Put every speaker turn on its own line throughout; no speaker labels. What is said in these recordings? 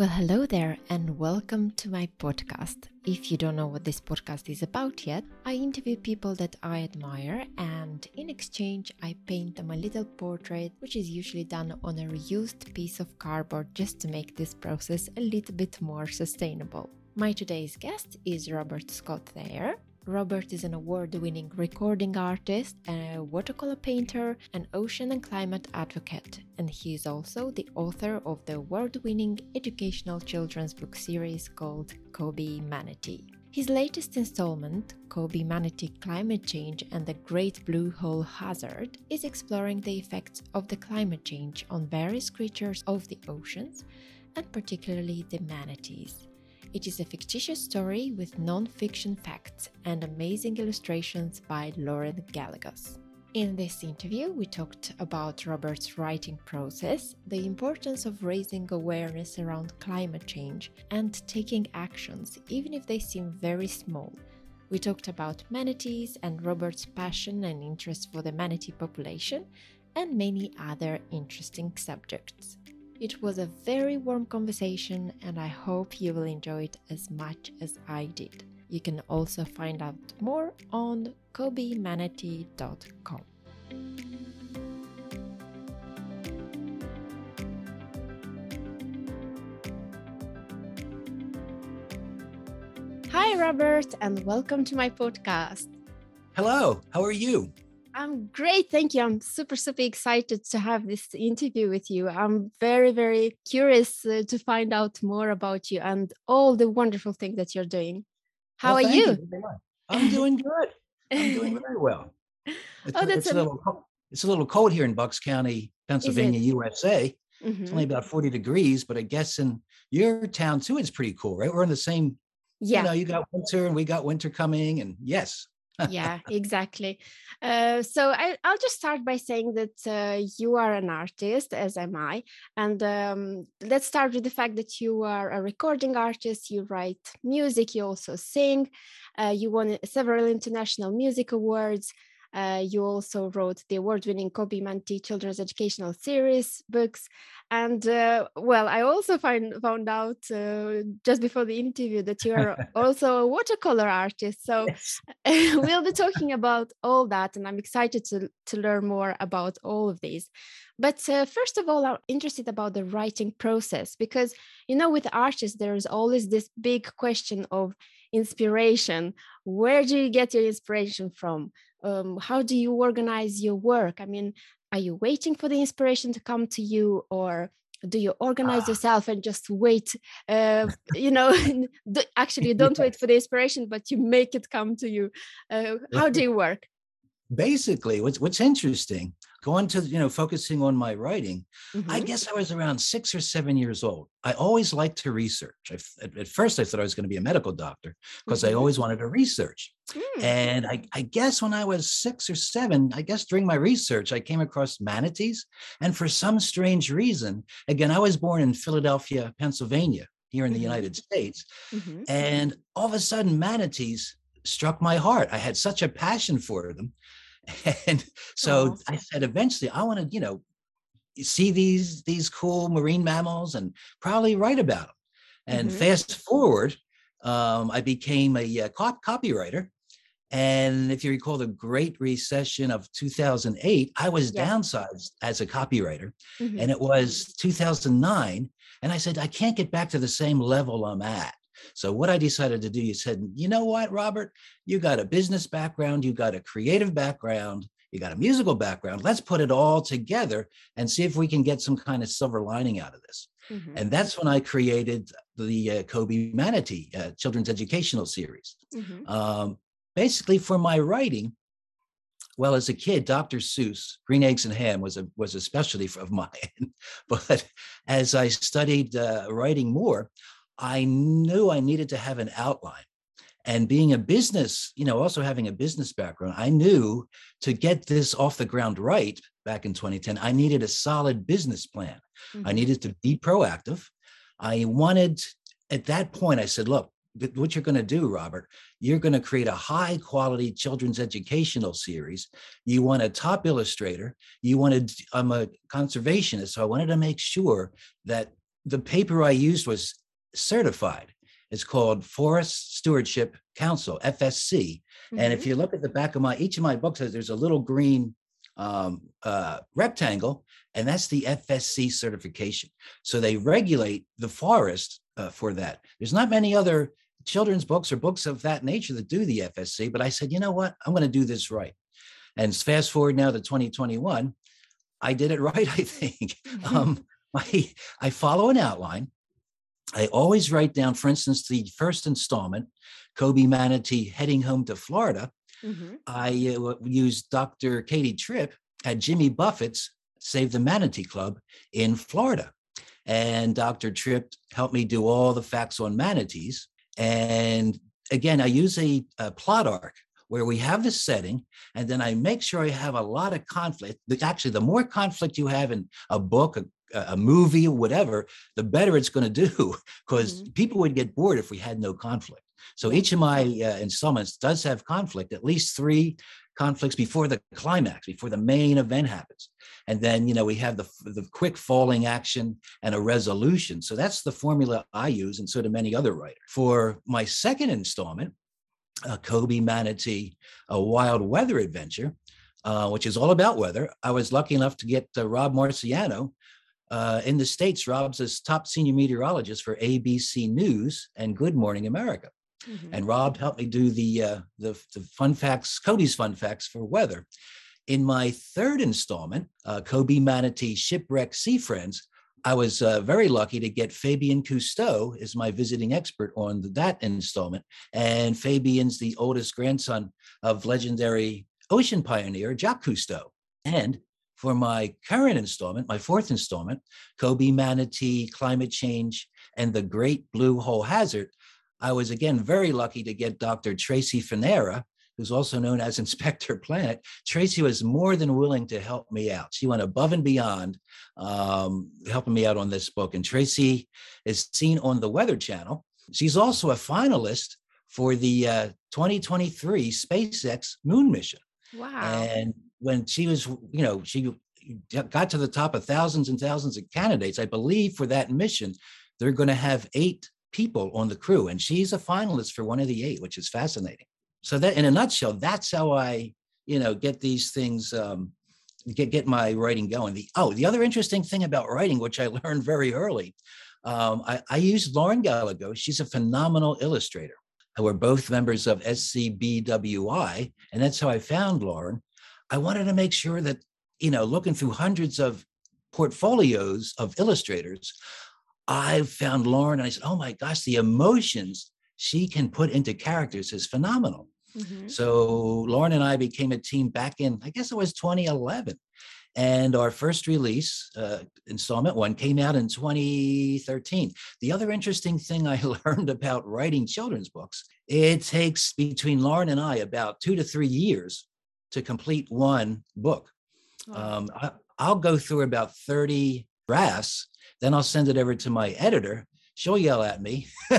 Well, hello there, and welcome to my podcast. If you don't know what this podcast is about yet, I interview people that I admire, and in exchange, I paint them a little portrait, which is usually done on a reused piece of cardboard just to make this process a little bit more sustainable. My today's guest is Robert Scott Thayer. Robert is an award winning recording artist, a watercolor painter, an ocean and climate advocate, and he is also the author of the award winning educational children's book series called Kobe Manatee. His latest installment, Kobe Manatee Climate Change and the Great Blue Hole Hazard, is exploring the effects of the climate change on various creatures of the oceans, and particularly the manatees. It is a fictitious story with non fiction facts and amazing illustrations by Lauren Gallegos. In this interview, we talked about Robert's writing process, the importance of raising awareness around climate change, and taking actions, even if they seem very small. We talked about manatees and Robert's passion and interest for the manatee population, and many other interesting subjects. It was a very warm conversation, and I hope you will enjoy it as much as I did. You can also find out more on kobemanatee.com. Hi, Robert, and welcome to my podcast.
Hello, how are you?
I'm great. Thank you. I'm super, super excited to have this interview with you. I'm very, very curious uh, to find out more about you and all the wonderful things that you're doing. How well, are you? you
I'm doing good. I'm doing very well. It's, oh, that's it's a, little, it's a little cold here in Bucks County, Pennsylvania, USA. Mm-hmm. It's only about 40 degrees, but I guess in your town too, it's pretty cool, right? We're in the same, yeah. You know, you got winter and we got winter coming, and yes,
yeah, exactly. Uh, so I, will just start by saying that uh, you are an artist, as am I. And um, let's start with the fact that you are a recording artist, you write music, you also sing, uh, you won several international music awards. Uh, you also wrote the award-winning Kobe Manatee Children's Educational Series books, and uh, well, I also find found out uh, just before the interview that you are also a watercolor artist. So yes. we'll be talking about all that, and I'm excited to to learn more about all of these. But uh, first of all, I'm interested about the writing process because you know, with artists, there's always this big question of inspiration. Where do you get your inspiration from? Um, how do you organize your work? I mean are you waiting for the inspiration to come to you or do you organize ah. yourself and just wait uh, you know actually you don't wait for the inspiration but you make it come to you. Uh, how do you work?
Basically what's what's interesting going to you know focusing on my writing mm-hmm. i guess i was around six or seven years old i always liked to research I, at, at, first i thought i was going to be a medical doctor because mm-hmm. i always wanted to research mm. and I, I guess when i was six or seven i guess during my research i came across manatees and for some strange reason again i was born in philadelphia pennsylvania here in the mm-hmm. united states mm-hmm. and all of a sudden manatees struck my heart i had such a passion for them and so oh. I said, eventually, I want to, you know, see these these cool marine mammals and probably write about them. And mm-hmm. fast forward, um, I became a uh, cop- copywriter. And if you recall the Great Recession of 2008, I was yeah. downsized as a copywriter, mm-hmm. and it was 2009. And I said, I can't get back to the same level I'm at. So what I decided to do, you said, you know what, Robert, you got a business background, you got a creative background, you got a musical background. Let's put it all together and see if we can get some kind of silver lining out of this. Mm-hmm. And that's when I created the uh, Kobe Manatee uh, Children's Educational Series. Mm-hmm. Um, basically, for my writing, well, as a kid, Dr. Seuss, Green Eggs and Ham was a was a specialty of mine. but as I studied uh, writing more, I knew I needed to have an outline. And being a business, you know, also having a business background, I knew to get this off the ground right back in 2010, I needed a solid business plan. Mm-hmm. I needed to be proactive. I wanted, at that point, I said, look, what you're going to do, Robert, you're going to create a high quality children's educational series. You want a top illustrator. You wanted, I'm a conservationist, so I wanted to make sure that the paper I used was certified. It's called Forest Stewardship Council, FSC. Mm-hmm. And if mm-hmm. you look at the back of my each of my books, there's a little green um, uh, rectangle, and that's the FSC certification. So they regulate the forest uh, for that. There's not many other children's books or books of that nature that do the FSC, but I said, you know what? I'm going to do this right. And fast forward now to 2021, I did it right, I think. Mm-hmm. Um, I, I follow an outline. I always write down, for instance, the first installment, Kobe Manatee heading home to Florida. Mm-hmm. I uh, used Dr. Katie Tripp at Jimmy Buffett's Save the Manatee Club in Florida. And Dr. Tripp helped me do all the facts on manatees. And again, I use a, a plot arc where we have the setting and then I make sure I have a lot of conflict. Actually, the more conflict you have in a book, a, a movie, whatever, the better it's going to do because mm-hmm. people would get bored if we had no conflict. So each of my uh, installments does have conflict, at least three conflicts before the climax, before the main event happens. And then, you know, we have the, the quick falling action and a resolution. So that's the formula I use, and so do many other writers. For my second installment, a Kobe Manatee, a wild weather adventure, uh, which is all about weather. I was lucky enough to get uh, Rob Marciano uh, in the States. Rob's a top senior meteorologist for ABC News and Good Morning America. Mm-hmm. And Rob helped me do the, uh, the, the fun facts, Cody's fun facts for weather. In my third installment, uh, Kobe Manatee Shipwreck Sea Friends, I was uh, very lucky to get Fabien Cousteau as my visiting expert on the, that installment. And Fabien's the oldest grandson of legendary ocean pioneer Jacques Cousteau. And for my current installment, my fourth installment, Kobe Manatee, Climate Change, and the Great Blue Hole Hazard, I was again very lucky to get Dr. Tracy Fanara, who's also known as Inspector Planet, Tracy was more than willing to help me out. She went above and beyond um, helping me out on this book. And Tracy is seen on the Weather Channel. She's also a finalist for the uh, 2023 SpaceX moon mission.
Wow.
And when she was, you know, she got to the top of thousands and thousands of candidates, I believe for that mission, they're going to have eight people on the crew. And she's a finalist for one of the eight, which is fascinating. So that in a nutshell that's how i you know get these things um, get get my writing going. The oh the other interesting thing about writing which i learned very early um, I, I use lauren gallego she's a phenomenal illustrator. We're both members of scbwi and that's how i found lauren i wanted to make sure that you know looking through hundreds of portfolios of illustrators i found lauren and i said oh my gosh the emotions she can put into characters is phenomenal. Mm-hmm. So Lauren and I became a team back in, I guess it was 2011. And our first release, uh, installment one, came out in 2013. The other interesting thing I learned about writing children's books, it takes between Lauren and I about two to three years to complete one book. Um, I, I'll go through about 30 drafts, then I'll send it over to my editor she'll yell at me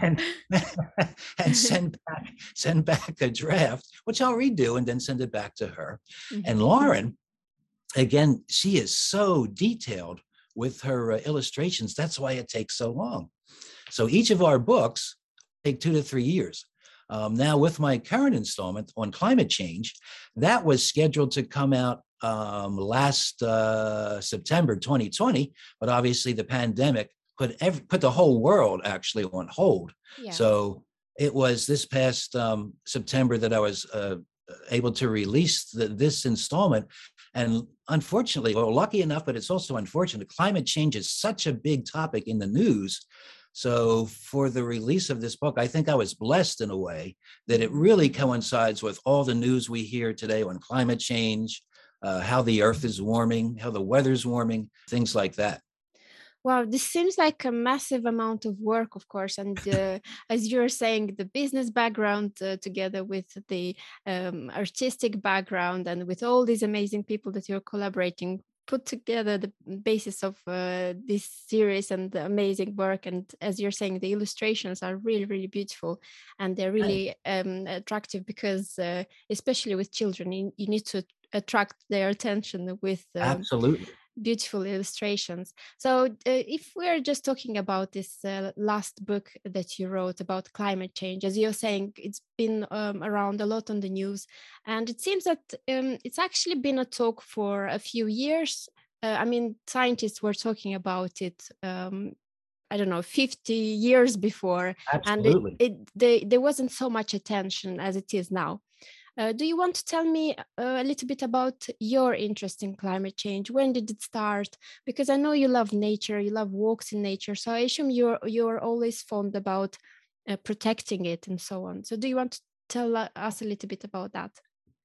and, and send back send back a draft, which I'll redo and then send it back to her. Mm-hmm. And Lauren, again, she is so detailed with her uh, illustrations. That's why it takes so long. So each of our books take two to three years. Um, now, with my current installment on climate change, that was scheduled to come out um, last uh, September 2020, but obviously the pandemic put every, put the whole world actually on hold. Yeah. So it was this past um, September that I was uh, able to release the, this installment. And unfortunately, well, lucky enough, but it's also unfortunate. Climate change is such a big topic in the news. So for the release of this book, I think I was blessed in a way that it really coincides with all the news we hear today on climate change, uh, how the earth is warming, how the weather's warming, things like that.
Wow, this seems like a massive amount of work, of course. And uh, as you're saying, the business background uh, together with the um, artistic background and with all these amazing people that you're collaborating put together the basis of uh, this series and the amazing work and as you're saying the illustrations are really really beautiful and they're really um, attractive because uh, especially with children you, you, need to attract their attention with
um, absolutely
beautiful illustrations. So, uh, if we're just talking about this uh, last book that you wrote about climate change, as you're saying, it's been um, around a lot on the news, and it seems that um, it's actually been a talk for a few years. Uh, I mean, scientists were talking about it. Um, I don't know, 50 years before,
Absolutely.
and it, it, they, there wasn't so much attention as it is now. Uh, do you want to tell me uh, a little bit about your interest in climate change? When did it start? Because I know you love nature, you love walks in nature. So I assume you're you're always fond about uh, protecting it and so on. So do you want to tell us a little bit about that?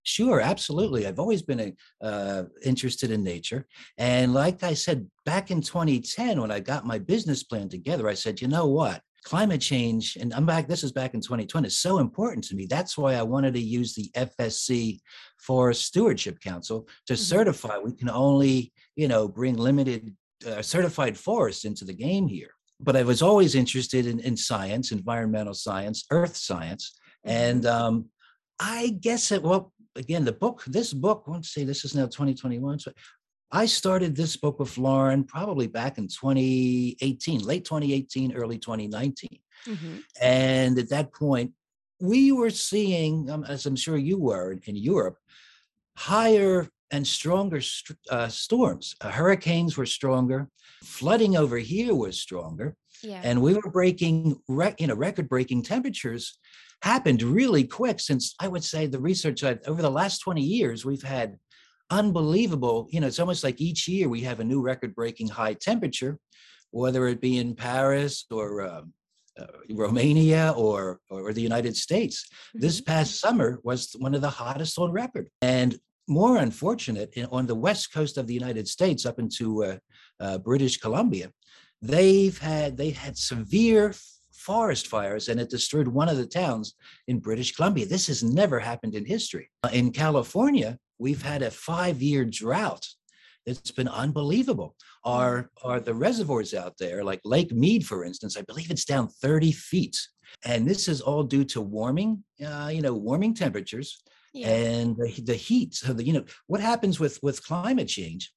Sure, absolutely. I've always been uh, interested in nature. And like I said, back in 2010, when I got my business plan together, I said, you know what? Climate change, and I'm back, this is back in 2020, is so important to me. That's why I wanted to use the FSC Forest Stewardship Council to mm-hmm. certify we can only, you know, bring limited uh, certified forests into the game here. But I was always interested in, in science, environmental science, earth science. And mm-hmm. um, I guess it, well, again, the book, this book, let's see, this is now 2021. So I started this book with Lauren probably back in 2018, late 2018, early 2019. Mm-hmm. And at that point, we were seeing, um, as I'm sure you were in, in Europe, higher and stronger st- uh, storms. Uh, hurricanes were stronger. Flooding over here was stronger. Yeah. And we were breaking, rec- you know, record-breaking temperatures happened really quick. Since I would say the research over the last 20 years, we've had unbelievable. You know, it's almost like each year we have a new record breaking high temperature, whether it be in Paris or uh, uh, Romania or, or the United States. Mm-hmm. This past summer was one of the hottest on record. And more unfortunate, in, on the west coast of the United States, up into uh, uh British Columbia, they've had they had severe forest fires and it destroyed one of the towns in British Columbia. This has never happened in history. In California, we've had a five year drought. It's been unbelievable. Are, are the reservoirs out there, like Lake Mead, for instance, I believe it's down 30 feet. And this is all due to warming, uh, you know, warming temperatures yeah. and the, the heat. So, the, you know, what happens with, with climate change?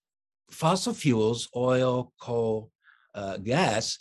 Fossil fuels, oil, coal, uh, gas,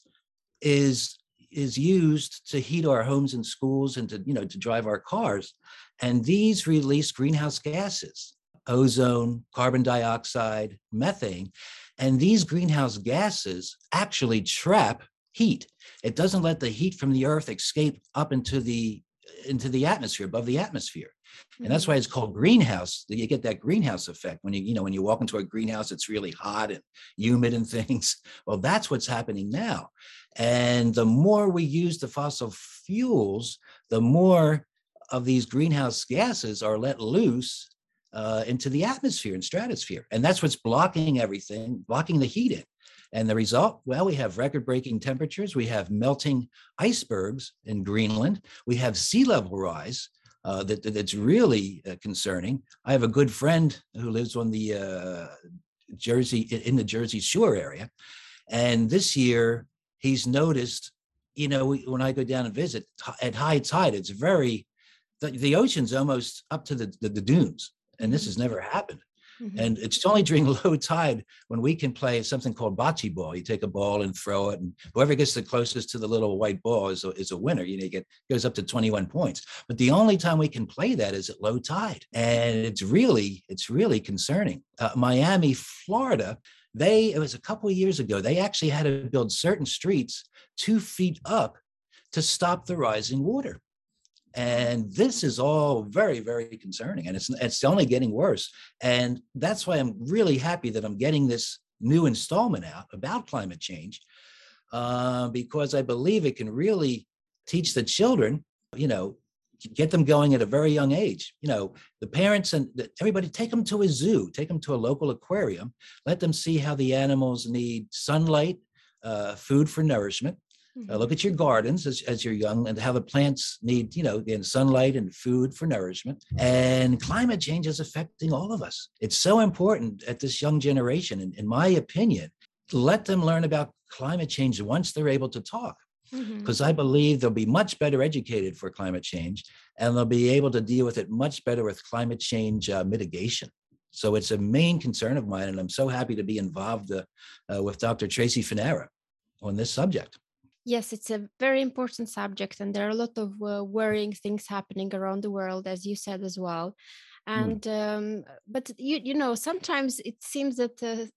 is is used to heat our homes and schools and to you know to drive our cars and these release greenhouse gases ozone, carbon dioxide, methane. And these greenhouse gases actually trap heat. It doesn't let the heat from the earth escape up into the into the atmosphere, above the atmosphere. And that's mm-hmm. why it's called greenhouse. That you get that greenhouse effect when you, you know, when you walk into a greenhouse, it's really hot and humid and things. Well, that's what's happening now. And the more we use the fossil fuels, the more of these greenhouse gases are let loose uh, into the atmosphere and stratosphere. And that's what's blocking everything, blocking the heat in. And the result, well, we have record breaking temperatures, we have melting icebergs in Greenland, we have sea level rise. Uh, that, that's really uh, concerning. I have a good friend who lives on the uh, Jersey in the Jersey Shore area, and this year he's noticed. You know, when I go down and visit at high tide, it's very the, the ocean's almost up to the, the, the dunes and this has never happened. Mm-hmm. And it's only during low tide when we can play something called bocce ball. You take a ball and throw it, and whoever gets the closest to the little white ball is a, is a winner. You know, you get goes up to 21 points. But the only time we can play that is at low tide, and it's really it's really concerning. Uh, Miami, Florida, they it was a couple of years ago. They actually had to build certain streets two feet up to stop the rising water and this is all very very concerning and it's it's only getting worse. And that's why i'm really happy that i'm getting this new installment out about climate change uh, because i believe it can really teach the children you know get them going at a very young age. You know the parents and everybody take them to a zoo take them to a local aquarium let them see how the animals need sunlight uh, food for nourishment uh, look at your gardens as, as you're young and how the plants need, you know, again, sunlight and food for nourishment. And climate change is affecting all of us. It's so important at this young generation, in, in my opinion, let them learn about climate change once they're able to talk. Because mm-hmm. I believe they'll be much better educated for climate change and they'll be able to deal with it much better with climate change uh, mitigation. So it's a main concern of mine, and I'm so happy to be involved uh, uh, with Dr. Tracy Fanara on this subject.
Yes, it's a very important subject, and there are a lot of uh, worrying things happening around the world, as you said as well. Mm. And mm. um, but you you know sometimes it seems that uh,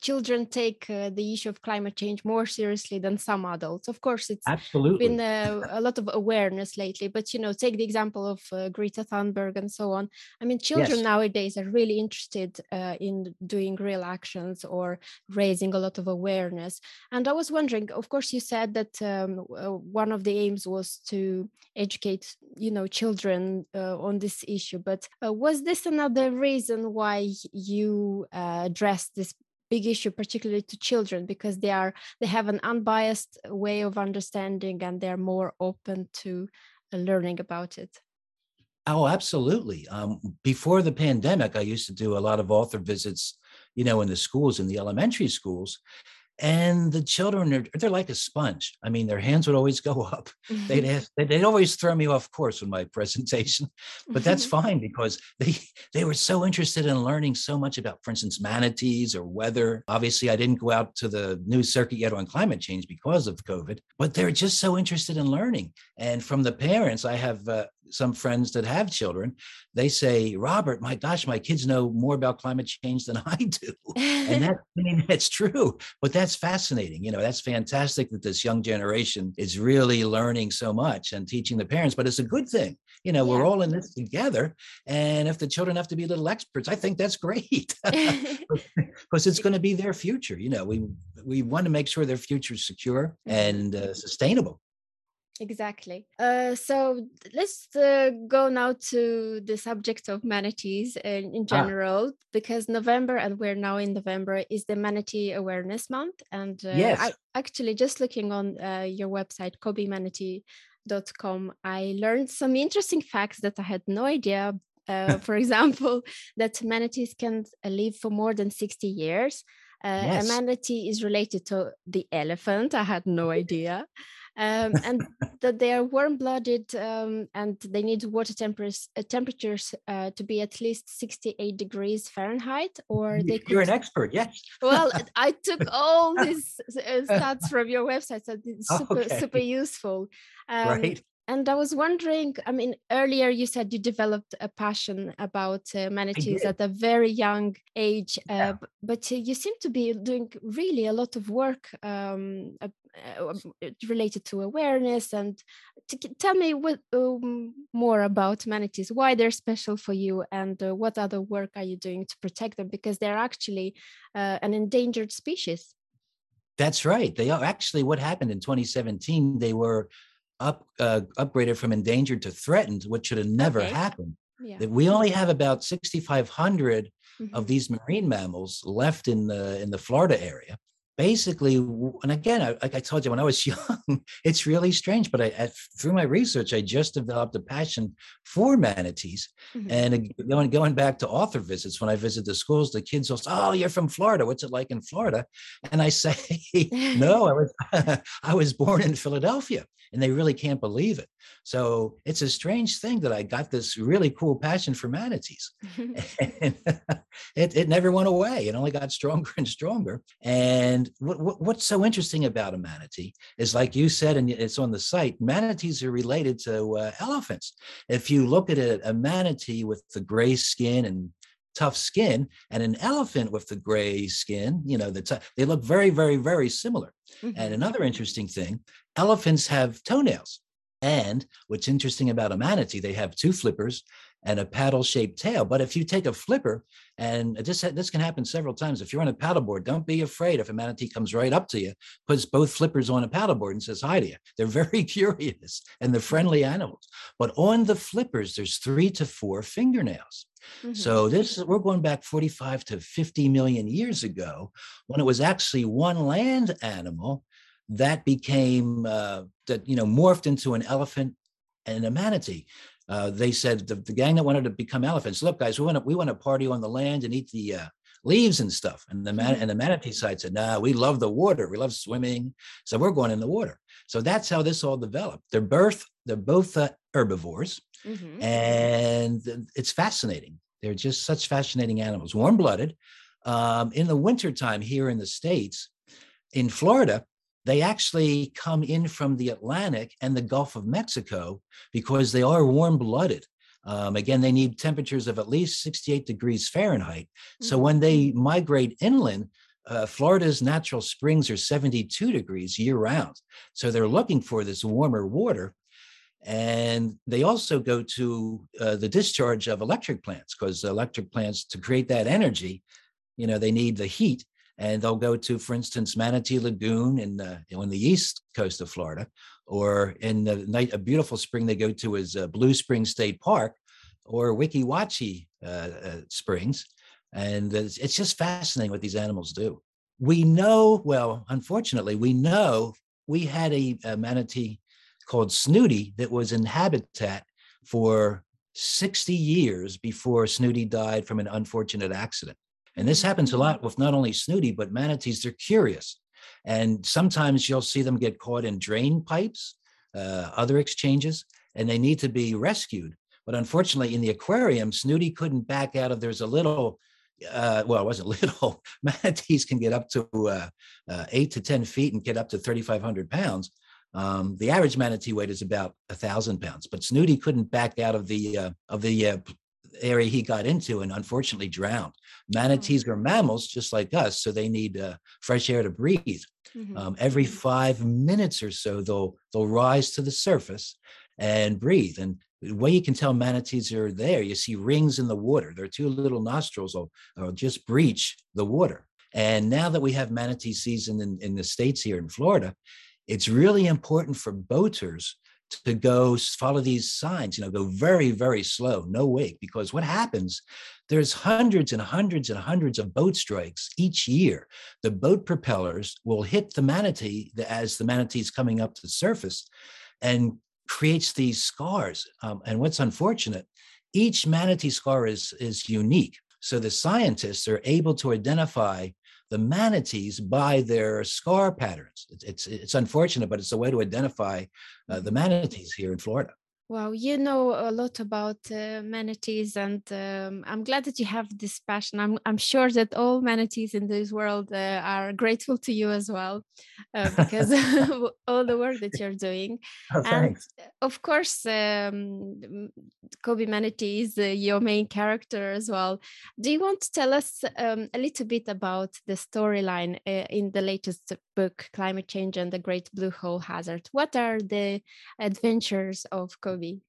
children take uh, the issue of climate change more seriously than some adults. Of course it's
absolutely.
been uh, a lot of awareness lately but you know take the example of uh, greta thunberg and so on. I mean children yes. nowadays are really interested uh, in doing real actions or raising a lot of awareness. And i was wondering of course you said that um, uh, one of the aims was to educate you know children uh, on this issue but was this another reason why you addressed this big issue particularly to children because they are they have an unbiased way of understanding and they're more open to uh, learning about it.
Oh absolutely. Um, before the pandemic i used to do a lot of author visits you know in the schools in the elementary schools and the children are they're like a sponge. I mean their hands would always go up. They'd mm-hmm. ask, they'd always throw me off course with my presentation but that's fine because they they were so interested in learning so much about for instance manatees or weather. Obviously i didn't go out to the news circuit yet on climate change because of covid but they're just so interested in learning. And from the parents i have uh, some friends that have children, they say, Robert, my gosh, my kids know more about climate change than I do. and that, I mean, that's true, but that's fascinating. You know, that's fantastic that this young generation is really learning so much and teaching the parents, but it's a good thing. You know, yeah. we're all in this together. And if the children have to be little experts, I think that's great because it's going to be their future. You know, we, we want to make sure their future is secure mm-hmm. and uh, sustainable
exactly uh, so let's uh, go now to the subject of manatees in, in ah. general ah. because november and we're now in november is the manatee awareness month and uh,
yes.
I, actually just looking on uh, your website kobemanatee.com i learned some interesting facts that i had no idea uh, for example that manatees can live for more than 60 years uh, yes. a manatee is related to the elephant i had no idea um, and that they are warm-blooded um, and they need water temperatures, uh, temperatures uh, to be at least 68 degrees Fahrenheit, or they
You're an expert, yes.
well, I took all these uh, stats from your website, so it's super, okay. super useful.
Um, right
and I was wondering, I mean, earlier you said you developed a passion about uh, manatees at a very young age, uh, yeah. but uh, you seem to be doing really a lot of work um, uh, um, related to awareness. And to, tell me what, um, more about manatees, why they're special for you, and uh, what other work are you doing to protect them? Because they're actually uh, an endangered species.
That's right. They are actually what happened in 2017. They were up uh, upgraded from endangered to threatened, which should have never okay. happened. Yeah. We only have about 6,500 mm-hmm. of these marine mammals left in the in the Florida area. Basically, and again, I, like I told you, when I was young, it's really strange. But I, I, through my research, I just developed a passion for manatees. Mm-hmm. And going going back to author visits, when I visit the schools, the kids will say, "Oh, you're from Florida. What's it like in Florida?" And I say, "No, I was I was born in Philadelphia." And they really can't believe it. So it's a strange thing that I got this really cool passion for manatees. and it, it never went away. It only got stronger and stronger. And what, what, what's so interesting about a manatee is, like you said, and it's on the site, manatees are related to uh, elephants. If you look at a, a manatee with the gray skin and tough skin and an elephant with the gray skin you know the t- they look very very very similar mm-hmm. and another interesting thing elephants have toenails. And what's interesting about a manatee, they have two flippers and a paddle shaped tail. But if you take a flipper, and this, this can happen several times, if you're on a paddleboard, don't be afraid if a manatee comes right up to you, puts both flippers on a paddleboard and says hi to you. They're very curious and they're friendly animals. But on the flippers, there's three to four fingernails. Mm-hmm. So this we're going back 45 to 50 million years ago when it was actually one land animal that became uh, that you know morphed into an elephant and a manatee. Uh, they said the, the, gang that wanted to become elephants. Look, guys, we want to we want to party on the land and eat the uh, leaves and stuff. And the man mm-hmm. and the manatee side said, Nah, we love the water. We love swimming, so we're going in the water. So that's how this all developed. They're both they're both uh, herbivores, mm-hmm. and it's fascinating. They're just such fascinating animals, warm blooded. Um, in the wintertime here in the States, in Florida, they actually come in from the Atlantic and the Gulf of Mexico because they are warm blooded. Um, again, they need temperatures of at least 68 degrees Fahrenheit. Mm-hmm. So when they migrate inland, uh, Florida's natural springs are 72 degrees year round. So they're looking for this warmer water. And they also go to uh, the discharge of electric plants because electric plants, to create that energy, you know, they need the heat. And they'll go to, for instance, Manatee Lagoon in the, on the east coast of Florida, or in the night, a beautiful spring they go to is uh, Blue Spring State Park or Weeki Wachee uh, uh, Springs. And it's, it's just fascinating what these animals do. We know, well, unfortunately, we know we had a, a manatee called Snooty that was in habitat for 60 years before Snooty died from an unfortunate accident. And this happens a lot with not only Snooty, but manatees. They're curious. And sometimes you'll see them get caught in drain pipes, uh, other exchanges, and they need to be rescued. But unfortunately, in the aquarium, Snooty couldn't back out of there's a little, uh, well, it wasn't little. Manatees can get up to uh, uh, eight to 10 feet and get up to 3,500 pounds. Um, the average manatee weight is about a thousand pounds, but Snooty couldn't back out of the uh, of the uh, area he got into and unfortunately drowned. Manatees are mammals just like us, so they need uh, fresh air to breathe. Mm-hmm. Um, every mm-hmm. five minutes or so, they'll they'll rise to the surface and breathe. And the way you can tell manatees are there, you see rings in the water. Their two little nostrils will, will just breach the water. And now that we have manatee season in, in the states here in Florida, it's really important for boaters to go follow these signs, you know, go very, very slow, no wake, because what happens, there's hundreds and hundreds and hundreds of boat strikes each year. The boat propellers will hit the manatee as the manatee is coming up to the surface and creates these scars. Um, and what's unfortunate, each manatee scar is, is unique. So the scientists are able to identify the manatees by their scar patterns. It's, it's, it's unfortunate, but it's a way to identify uh, the manatees here in Florida.
Wow, you know a lot about uh, manatees, and um, I'm glad that you have this passion. I'm, I'm sure that all manatees in this world uh, are grateful to you as well, uh, because all the work that you're doing.
Oh,
and of course, um, Kobe Manatee is uh, your main character as well. Do you want to tell us um, a little bit about the storyline uh, in the latest book, Climate Change and the Great Blue Hole Hazard? What are the adventures of Kobe?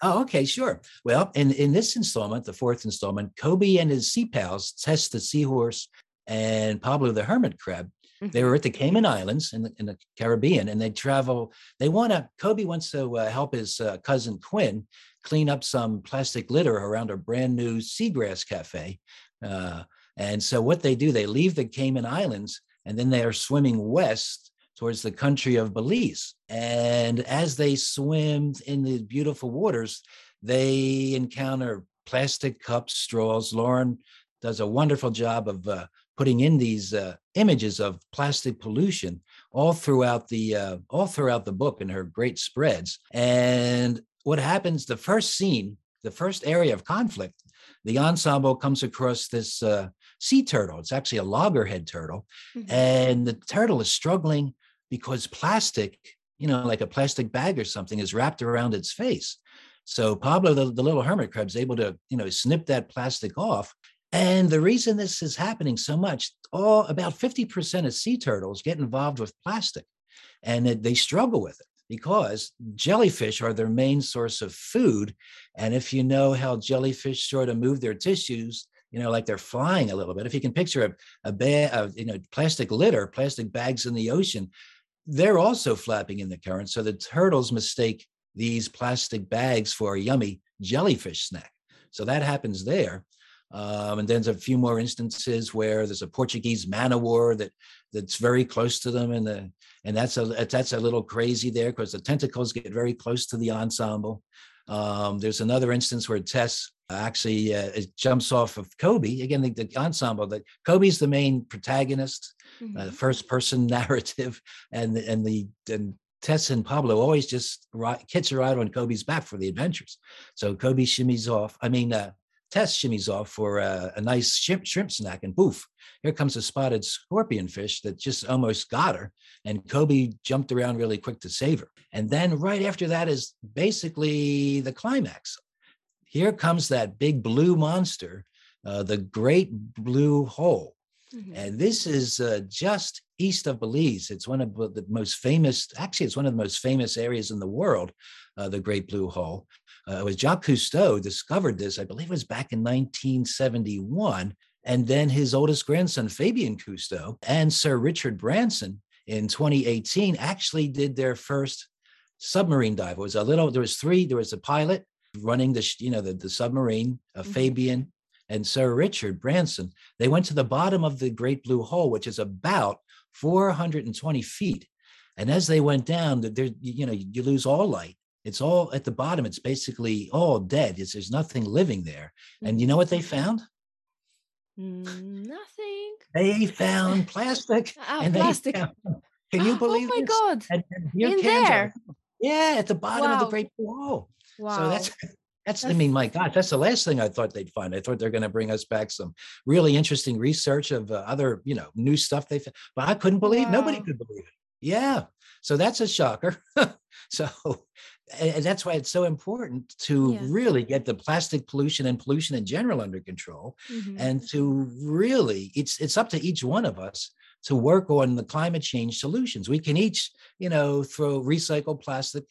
Oh, okay, sure. Well, in, in this installment, the fourth installment, Kobe and his sea pals Tess the seahorse and Pablo the hermit crab. Mm-hmm. They were at the Cayman Islands in the, in the Caribbean, and they travel. They want to. Kobe wants to uh, help his uh, cousin Quinn clean up some plastic litter around a brand new seagrass cafe. Uh, and so, what they do, they leave the Cayman Islands, and then they are swimming west towards the country of Belize. And as they swim in the beautiful waters, they encounter plastic cups, straws. Lauren does a wonderful job of uh, putting in these uh, images of plastic pollution all throughout the uh, all throughout the book in her great spreads. And what happens? The first scene, the first area of conflict, the ensemble comes across this uh, sea turtle. It's actually a loggerhead turtle, mm-hmm. and the turtle is struggling because plastic, you know, like a plastic bag or something, is wrapped around its face. So Pablo, the, the little hermit crab, is able to, you know, snip that plastic off. And the reason this is happening so much, all about 50% of sea turtles get involved with plastic and they struggle with it because jellyfish are their main source of food. And if you know how jellyfish sort of move their tissues, you know, like they're flying a little bit. If you can picture a, a bag of, you know, plastic litter, plastic bags in the ocean, they're also flapping in the current. So the turtles mistake these plastic bags for a yummy jellyfish snack. So that happens there. Um, and then there's a few more instances where there's a Portuguese man o' war that that's very close to them, and the and that's a that's a little crazy there because the tentacles get very close to the ensemble. Um, there's another instance where Tess actually uh, jumps off of Kobe again. The, the ensemble that Kobe's the main protagonist, mm-hmm. uh, first person narrative, and and the and Tess and Pablo always just ride, hitch a ride on Kobe's back for the adventures. So Kobe shimmies off. I mean, uh, Tess shimmies off for a, a nice shrimp, shrimp snack, and poof, here comes a spotted scorpion fish that just almost got her. And Kobe jumped around really quick to save her. And then right after that is basically the climax. Here comes that big blue monster, uh, the great blue hole. Mm-hmm. And this is uh, just east of Belize. It's one of the most famous, actually, it's one of the most famous areas in the world, uh, the Great Blue Hole. Uh, it was Jacques Cousteau discovered this, I believe it was back in 1971. And then his oldest grandson, Fabien Cousteau, and Sir Richard Branson in 2018 actually did their first submarine dive. It was a little, there was three, there was a pilot running the, you know, the, the submarine, uh, mm-hmm. Fabien and Sir Richard Branson. They went to the bottom of the Great Blue Hole, which is about 420 feet. And as they went down, that there, you know, you lose all light. It's all at the bottom. It's basically all dead. It's, there's nothing living there. And you know what they mm-hmm. found?
Nothing.
They found plastic.
Oh, and plastic.
Found, can you believe?
Oh my
this?
god!
And,
and In there.
Yeah, at the bottom wow. of the Great Blue Hole. Wow. So that's that's, I mean, my God, that's the last thing I thought they'd find. I thought they're going to bring us back some really interesting research of uh, other, you know, new stuff they found. But I couldn't believe, wow. nobody could believe it. Yeah. So that's a shocker. so and that's why it's so important to yeah. really get the plastic pollution and pollution in general under control mm-hmm. and to really it's it's up to each one of us to work on the climate change solutions. We can each, you know, throw recycled plastic,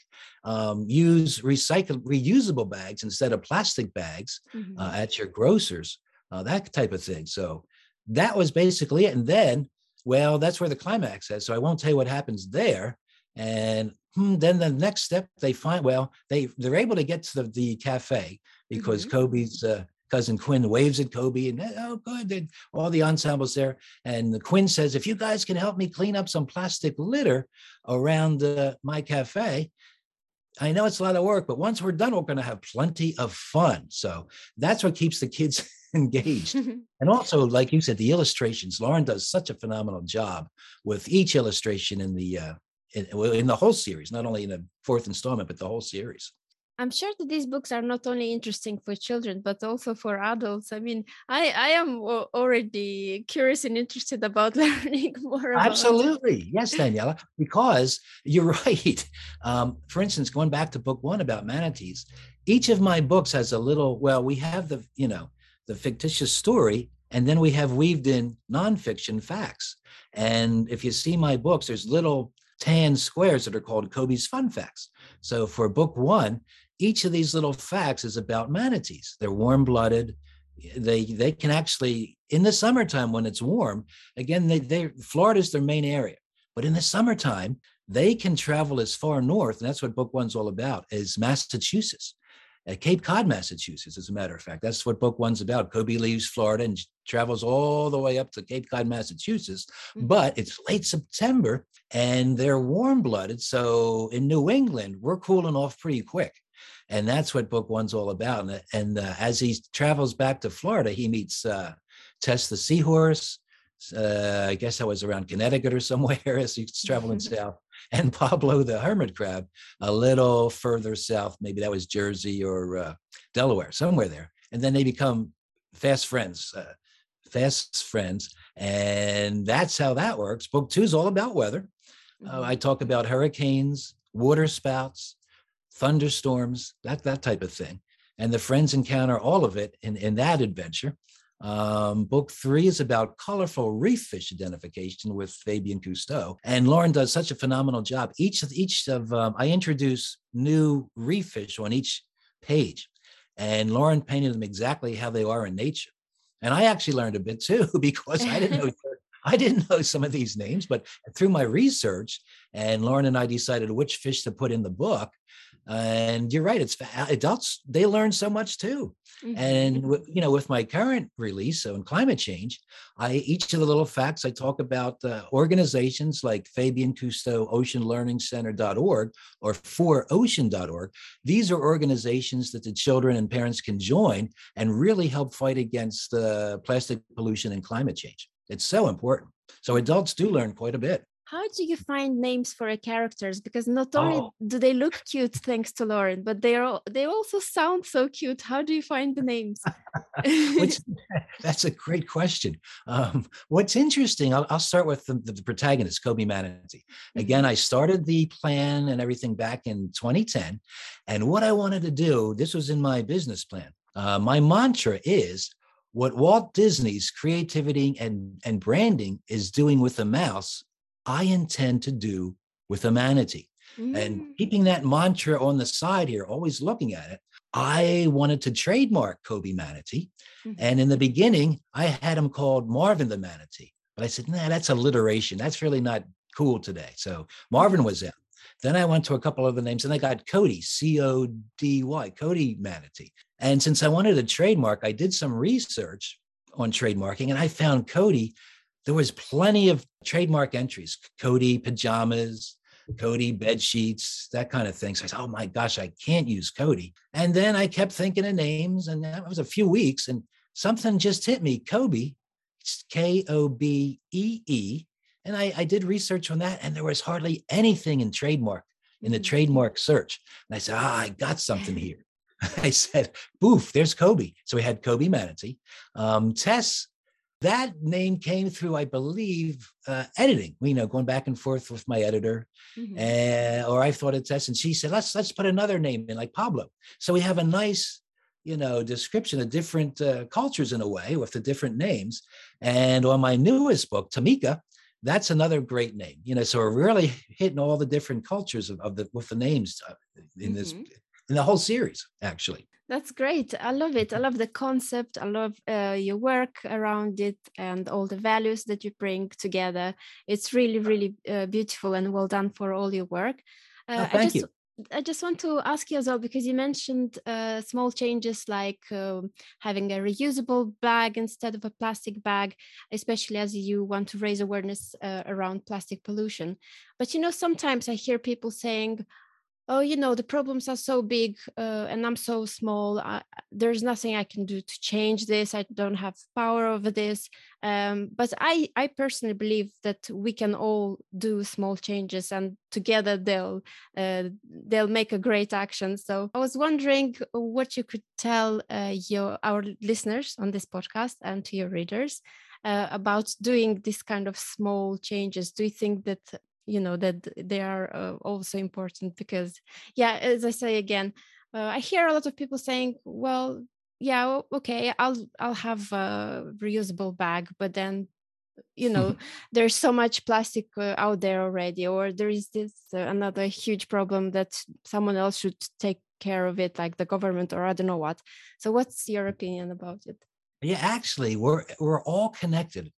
um, use recycled reusable bags instead of plastic bags mm-hmm. uh, at your grocers, uh, that type of thing. So that was basically it. And then, well, that's where the climax is. So I won't tell you what happens there. And hmm, then the next step, they find well, they they're able to get to the, the cafe because mm-hmm. Kobe's uh, cousin Quinn waves at Kobe and oh good, and all the ensembles there. And the Quinn says, if you guys can help me clean up some plastic litter around uh, my cafe, I know it's a lot of work, but once we're done, we're going to have plenty of fun. So that's what keeps the kids engaged. and also, like you said, the illustrations. Lauren does such a phenomenal job with each illustration in the uh, in, in the whole series, not only in the fourth installment, but the whole series.
I'm sure that these books are not only interesting for children but also for adults. I mean, I I am already curious and interested about learning more. About
Absolutely, it. yes, Daniela, because you're right. Um, for instance, going back to book one about manatees, each of my books has a little. Well, we have the you know the fictitious story, and then we have weaved in nonfiction facts. And if you see my books, there's little tan squares that are called Kobe's Fun Facts. So for book one, each of these little facts is about manatees. They're warm blooded. They they can actually in the summertime when it's warm. Again, they they Florida is their main area, but in the summertime they can travel as far north, and that's what book one's all about. Is Massachusetts, at Cape Cod, Massachusetts, as a matter of fact. That's what book one's about. Kobe leaves Florida and travels all the way up to Cape Cod, Massachusetts. Mm-hmm. But it's late September and they're warm blooded. So in New England, we're cooling off pretty quick. And that's what book one's all about. And, and uh, as he travels back to Florida, he meets uh, Tess the seahorse. Uh, I guess I was around Connecticut or somewhere as he's traveling south and Pablo the hermit crab a little further south. Maybe that was Jersey or uh, Delaware, somewhere there. And then they become fast friends, uh, fast friends. And that's how that works. Book two is all about weather. Uh, mm-hmm. I talk about hurricanes, water spouts, thunderstorms, that, that type of thing. And the friends encounter all of it in, in that adventure. Um, book three is about colorful reef fish identification with Fabien Cousteau, and Lauren does such a phenomenal job. Each of each of um, I introduce new reef fish on each page, and Lauren painted them exactly how they are in nature. And I actually learned a bit too because I didn't know I didn't know some of these names, but through my research, and Lauren and I decided which fish to put in the book and you're right it's adults they learn so much too. Mm-hmm. and you know with my current release on climate change i each of the little facts i talk about uh, organizations like fabien cousteau ocean learning center.org or 4ocean.org these are organizations that the children and parents can join and really help fight against uh, plastic pollution and climate change. It's so important. So adults do learn quite a bit
how do you find names for your characters? Because not only oh. do they look cute thanks to lauren but they are they also sound so cute. How do you find the names?
Which, that's a great question. Um, what's interesting I'll, I'll start with the, the, protagonist kobe manatee. Again mm-hmm. i started the plan and everything back in 2010 and what i wanted to do this was in my business plan. Uh, my mantra is what Walt Disney's creativity and, and branding is doing with the mouse I intend to do with a manatee. Mm. And keeping that mantra on the side here, always looking at it, I wanted to trademark Kobee Manatee. Mm-hmm. And in the beginning, I had him called Marvin the Manatee. But I said, nah, that's alliteration. That's really not cool today. So Marvin mm-hmm. was in. Then I went to a couple other names and I got Cody, C O D Y, Cody Manatee. And since I wanted a trademark, I did some research on trademarking and I found Cody there was plenty of trademark entries, Cody pajamas, Cody bed sheets, that kind of thing. So I said, oh my gosh, I can't use Cody. And then I kept thinking of names, and that was a few weeks, and something just hit me. Kobee, K O B E E. And I, I did research on that, and there was hardly anything in trademark, in the mm-hmm. trademark search. And I said, ah, I got something here. I said, boof, there's Kobee. So we had Kobee Manatee. Um, Tess that name came through, I believe, uh, editing. You know, going back and forth with my editor, mm-hmm. and, or I thought it's Tess, and she said, "Let's let's put another name in, like Pablo." So we have a nice, you know, description of different uh, cultures in a way with the different names. And on my newest book, Tamika, that's another great name. You know, so we're really hitting all the different cultures of, of the with the names uh, in mm-hmm. this in the whole series, actually.
That's great. I love it. I love the concept. I love uh, your work around it and all the values that you bring together. It's really, really uh, beautiful and well done for all your work.
Uh, oh, thank I
just,
you.
I just want to ask you as well because you mentioned uh, small changes like uh, having a reusable bag instead of a plastic bag, especially as you want to raise awareness uh, around plastic pollution. But you know, sometimes I hear people saying, oh you know the problems are so big uh, and i'm so small I, there's nothing i can do to change this i don't have power over this. Um, but i i personally believe that we can all do small changes and together they'll uh, they'll make a great action. So i was wondering what you could tell uh, your our listeners on this podcast and to your readers uh, about doing this kind of small changes. Do you think that you know that they are uh, also important because yeah as i say again uh, i hear a lot of people saying well yeah okay i'll i'll have a reusable bag but then you know there's so much plastic uh, out there already or there is this uh, another huge problem that someone else should take care of it like the government or i don't know what. So what's your opinion about it?
Yeah actually we're we're all connected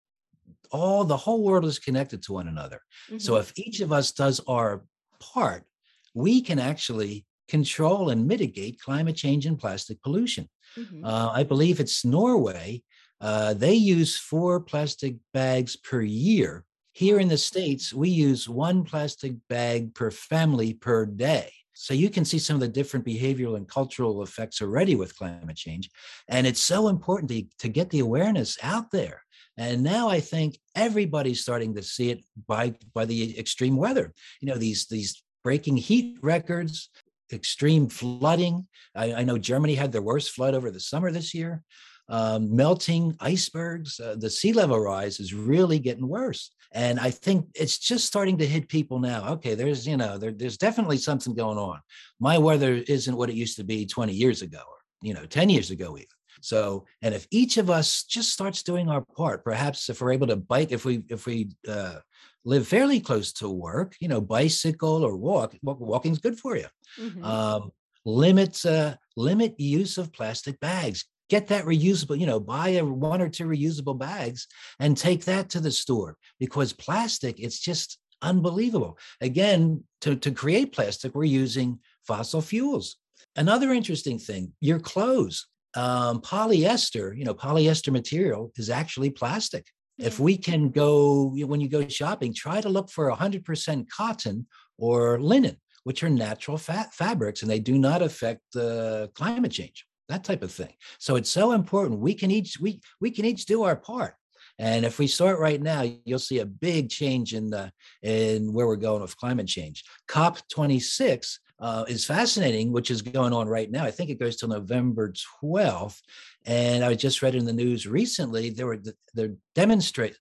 all the whole world is connected to one another. Mm-hmm. So if each of us does our part, we can actually control and mitigate climate change and plastic pollution. Mm-hmm. Uh, I believe it's Norway. Uh, they use four plastic bags per year. Here in the States, we use one plastic bag per family per day. So you can see some of the different behavioral and cultural effects already with climate change. And it's so important to, to get the awareness out there and now I think everybody's starting to see it by by the extreme weather. You know, these these breaking heat records, extreme flooding. I, I know Germany had their worst flood over the summer this year. Um, melting icebergs, uh, the sea level rise is really getting worse. And I think it's just starting to hit people now. Okay, there's you know there, there's definitely something going on. My weather isn't what it used to be 20 years ago, or you know 10 years ago even. So, and if each of us just starts doing our part, perhaps if we're able to bike, if we if we uh, live fairly close to work, you know, bicycle or walk, walking's good for you. Mm-hmm. Um, limit uh, limit use of plastic bags. Get that reusable, you know, buy a one or two reusable bags and take that to the store because plastic, it's just unbelievable. Again, to, to create plastic, we're using fossil fuels. Another interesting thing, your clothes um, polyester, you know, polyester material is actually plastic. Yeah. If we can go, when you go shopping, try to look for 100% cotton or linen, which are natural fat fabrics and they do not affect uh, climate change, that type of thing. So it's so important. We can each we we can each do our part. And if we start right now, you'll see a big change in the in where we're going with climate change. COP 26 uh, is fascinating, which is going on right now. I think it goes till November 12th. And I just read in the news recently there were there demonstrate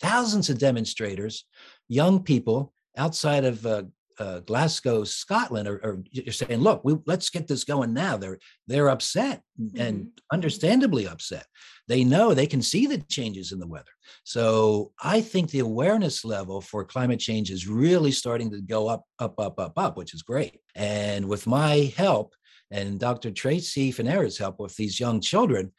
thousands of demonstrators, young people outside of uh, uh, Glasgow, Scotland, are, are saying, "Look, we, let's get this going now." They're they're upset mm-hmm. and understandably upset. They know they can see the changes in the weather. So I think the awareness level for climate change is really starting to go up, up, up, up, up, which is great. And with my help and Dr. Tracy Fanara's help with these young children,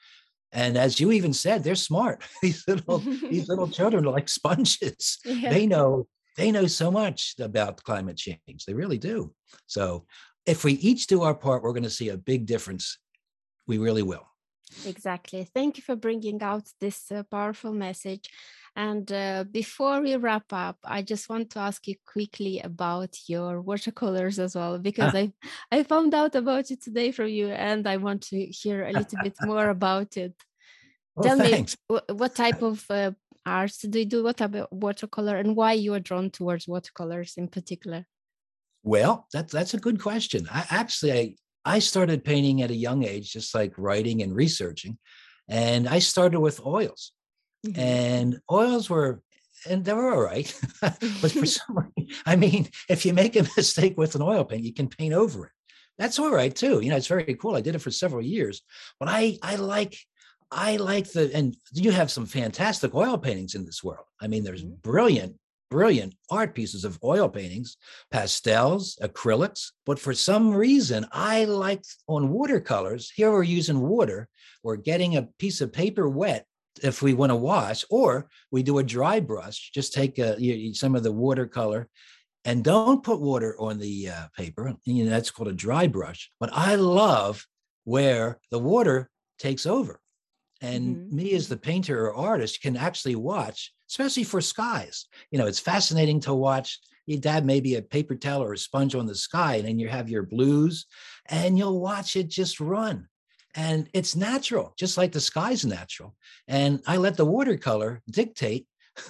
and as you even said, they're smart. these little these little children are like sponges. Yeah. They know they know so much about climate change. They really do. So if we each do our part, we're going to see a big difference. We really will.
Exactly. Thank you for bringing out this uh, powerful message. And uh, before we wrap up, I just want to ask you quickly about your watercolors as well, because ah. I I found out about it today from you, and I want to hear a little bit more about it.
Well, Tell thanks.
me what type of uh, arts do you do? What type of watercolor, and why you are drawn towards watercolors in particular?
Well, that's that's a good question. I actually I, started painting at a young age, just like writing and researching. And I started with oils. Mm-hmm. And oils were, and they were all right. but for some reason, I mean, if you make a mistake with an oil paint, you can paint over it. That's all right too. You know, it's very cool. I did it for several years. But I I like I like the and you have some fantastic oil paintings in this world. I mean, there's mm-hmm. brilliant brilliant art pieces of oil paintings, pastels, acrylics. But for some reason, I like on watercolors. Here we're using water. We're getting a piece of paper wet if we want to wash, or we do a dry brush. Just take a, you, some of the watercolor and don't put water on the uh, paper. You know, that's called a dry brush. But I love where the water takes over. And mm-hmm. me as the painter or artist can actually watch especially for skies. You know, it's fascinating to watch. You dab maybe a paper towel or a sponge on the sky, and then you have your blues, and you'll watch it just run. And it's natural, just like the sky's natural. And I let the watercolor dictate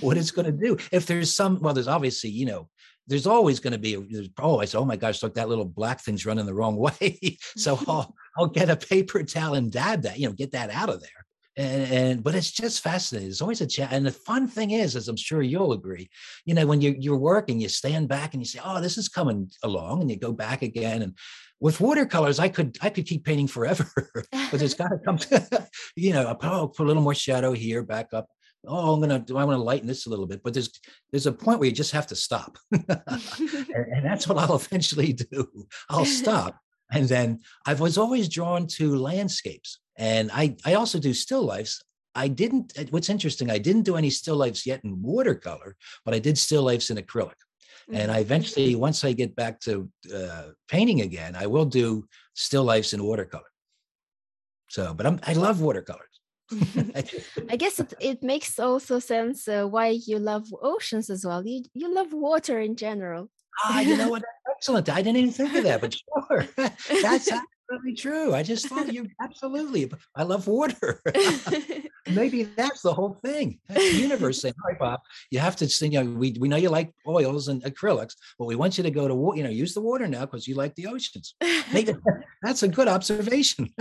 what it's mm-hmm. going to do. If there's some, well, there's obviously, you know, there's always going to be, there's oh, always, oh my gosh, look, that little black thing's running the wrong way. so I'll, I'll get a paper towel and dab that, you know, get that out of there and, and but it's just fascinating. It's always a chat. And the fun thing is, as I'm sure you'll agree, you know, when you're you're working, you stand back and you say, "Oh, this is coming along," and you go back again. And with watercolors, I could I could keep painting forever, but it's got to come. To, you know, oh, put a little more shadow here, back up. Oh, I'm gonna do. I want to lighten this a little bit, but there's there's a point where you just have to stop, and, and that's what I'll eventually do. I'll stop, and then I was always drawn to landscapes and I, I also do still lifes. I didn't, what's interesting, I didn't do any still lifes yet in watercolor, but I did still lifes in acrylic. Mm-hmm. And I eventually, once I get back to uh, painting again, I will do still lifes in watercolor. So, but I'm, I love watercolors.
I guess it, it makes also sense uh, why you love oceans as well. You you love water in general.
Ah, you know what? Excellent. I didn't even think of that, but sure, that's absolutely true. I just thought you absolutely. I love water. Maybe that's the whole thing. That's the universe saying, "Hi, Bob, you have to sing. You know, we we know you like oils and acrylics, but we want you to go to water. You know, use the water now because you like the oceans." Maybe that's a good observation.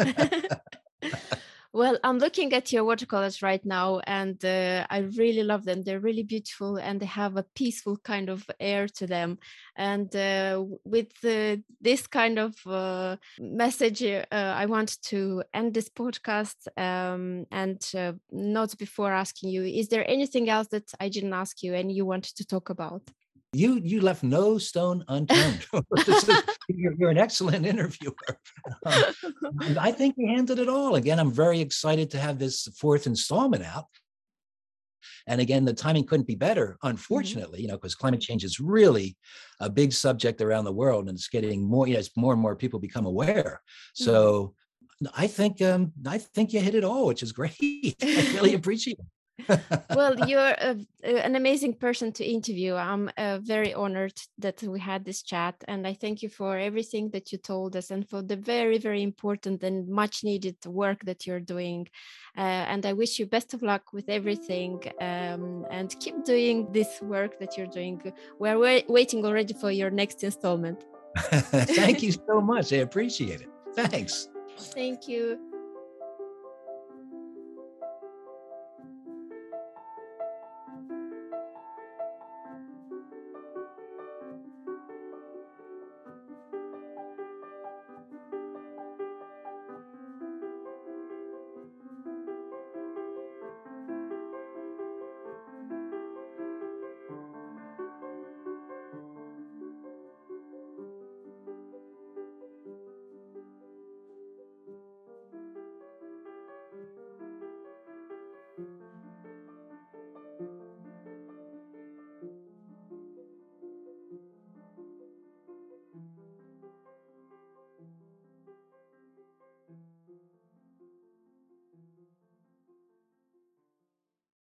Well, I'm looking at your watercolors right now, and uh, I really love them. They're really beautiful, and they have a peaceful kind of air to them. And uh, with uh, this kind of uh, message, uh, I want to end this podcast. Um, and uh, not before asking you, is there anything else that I didn't ask you and you wanted to talk about?
You you left no stone unturned. you're, you're, an excellent interviewer. Um, I think you handled it all. Again, I'm very excited to have this fourth installment out. And again, the timing couldn't be better, mm-hmm. unfortunately, mm-hmm. you know, because climate change is really a big subject around the world and it's getting more, you know, as more and more people become aware. Mm-hmm. So I think um, I think you hit it all, which is great. I really appreciate it.
Well, you're a, an amazing person to interview. I'm uh, very honored that we had this chat, and I thank you for everything that you told us and for the very, very important and much needed work that you're doing. Uh, and I wish you best of luck with everything um, and keep doing this work that you're doing. We're waiting already for your next installment.
Thank you so much. I appreciate it. Thanks.
Thank you.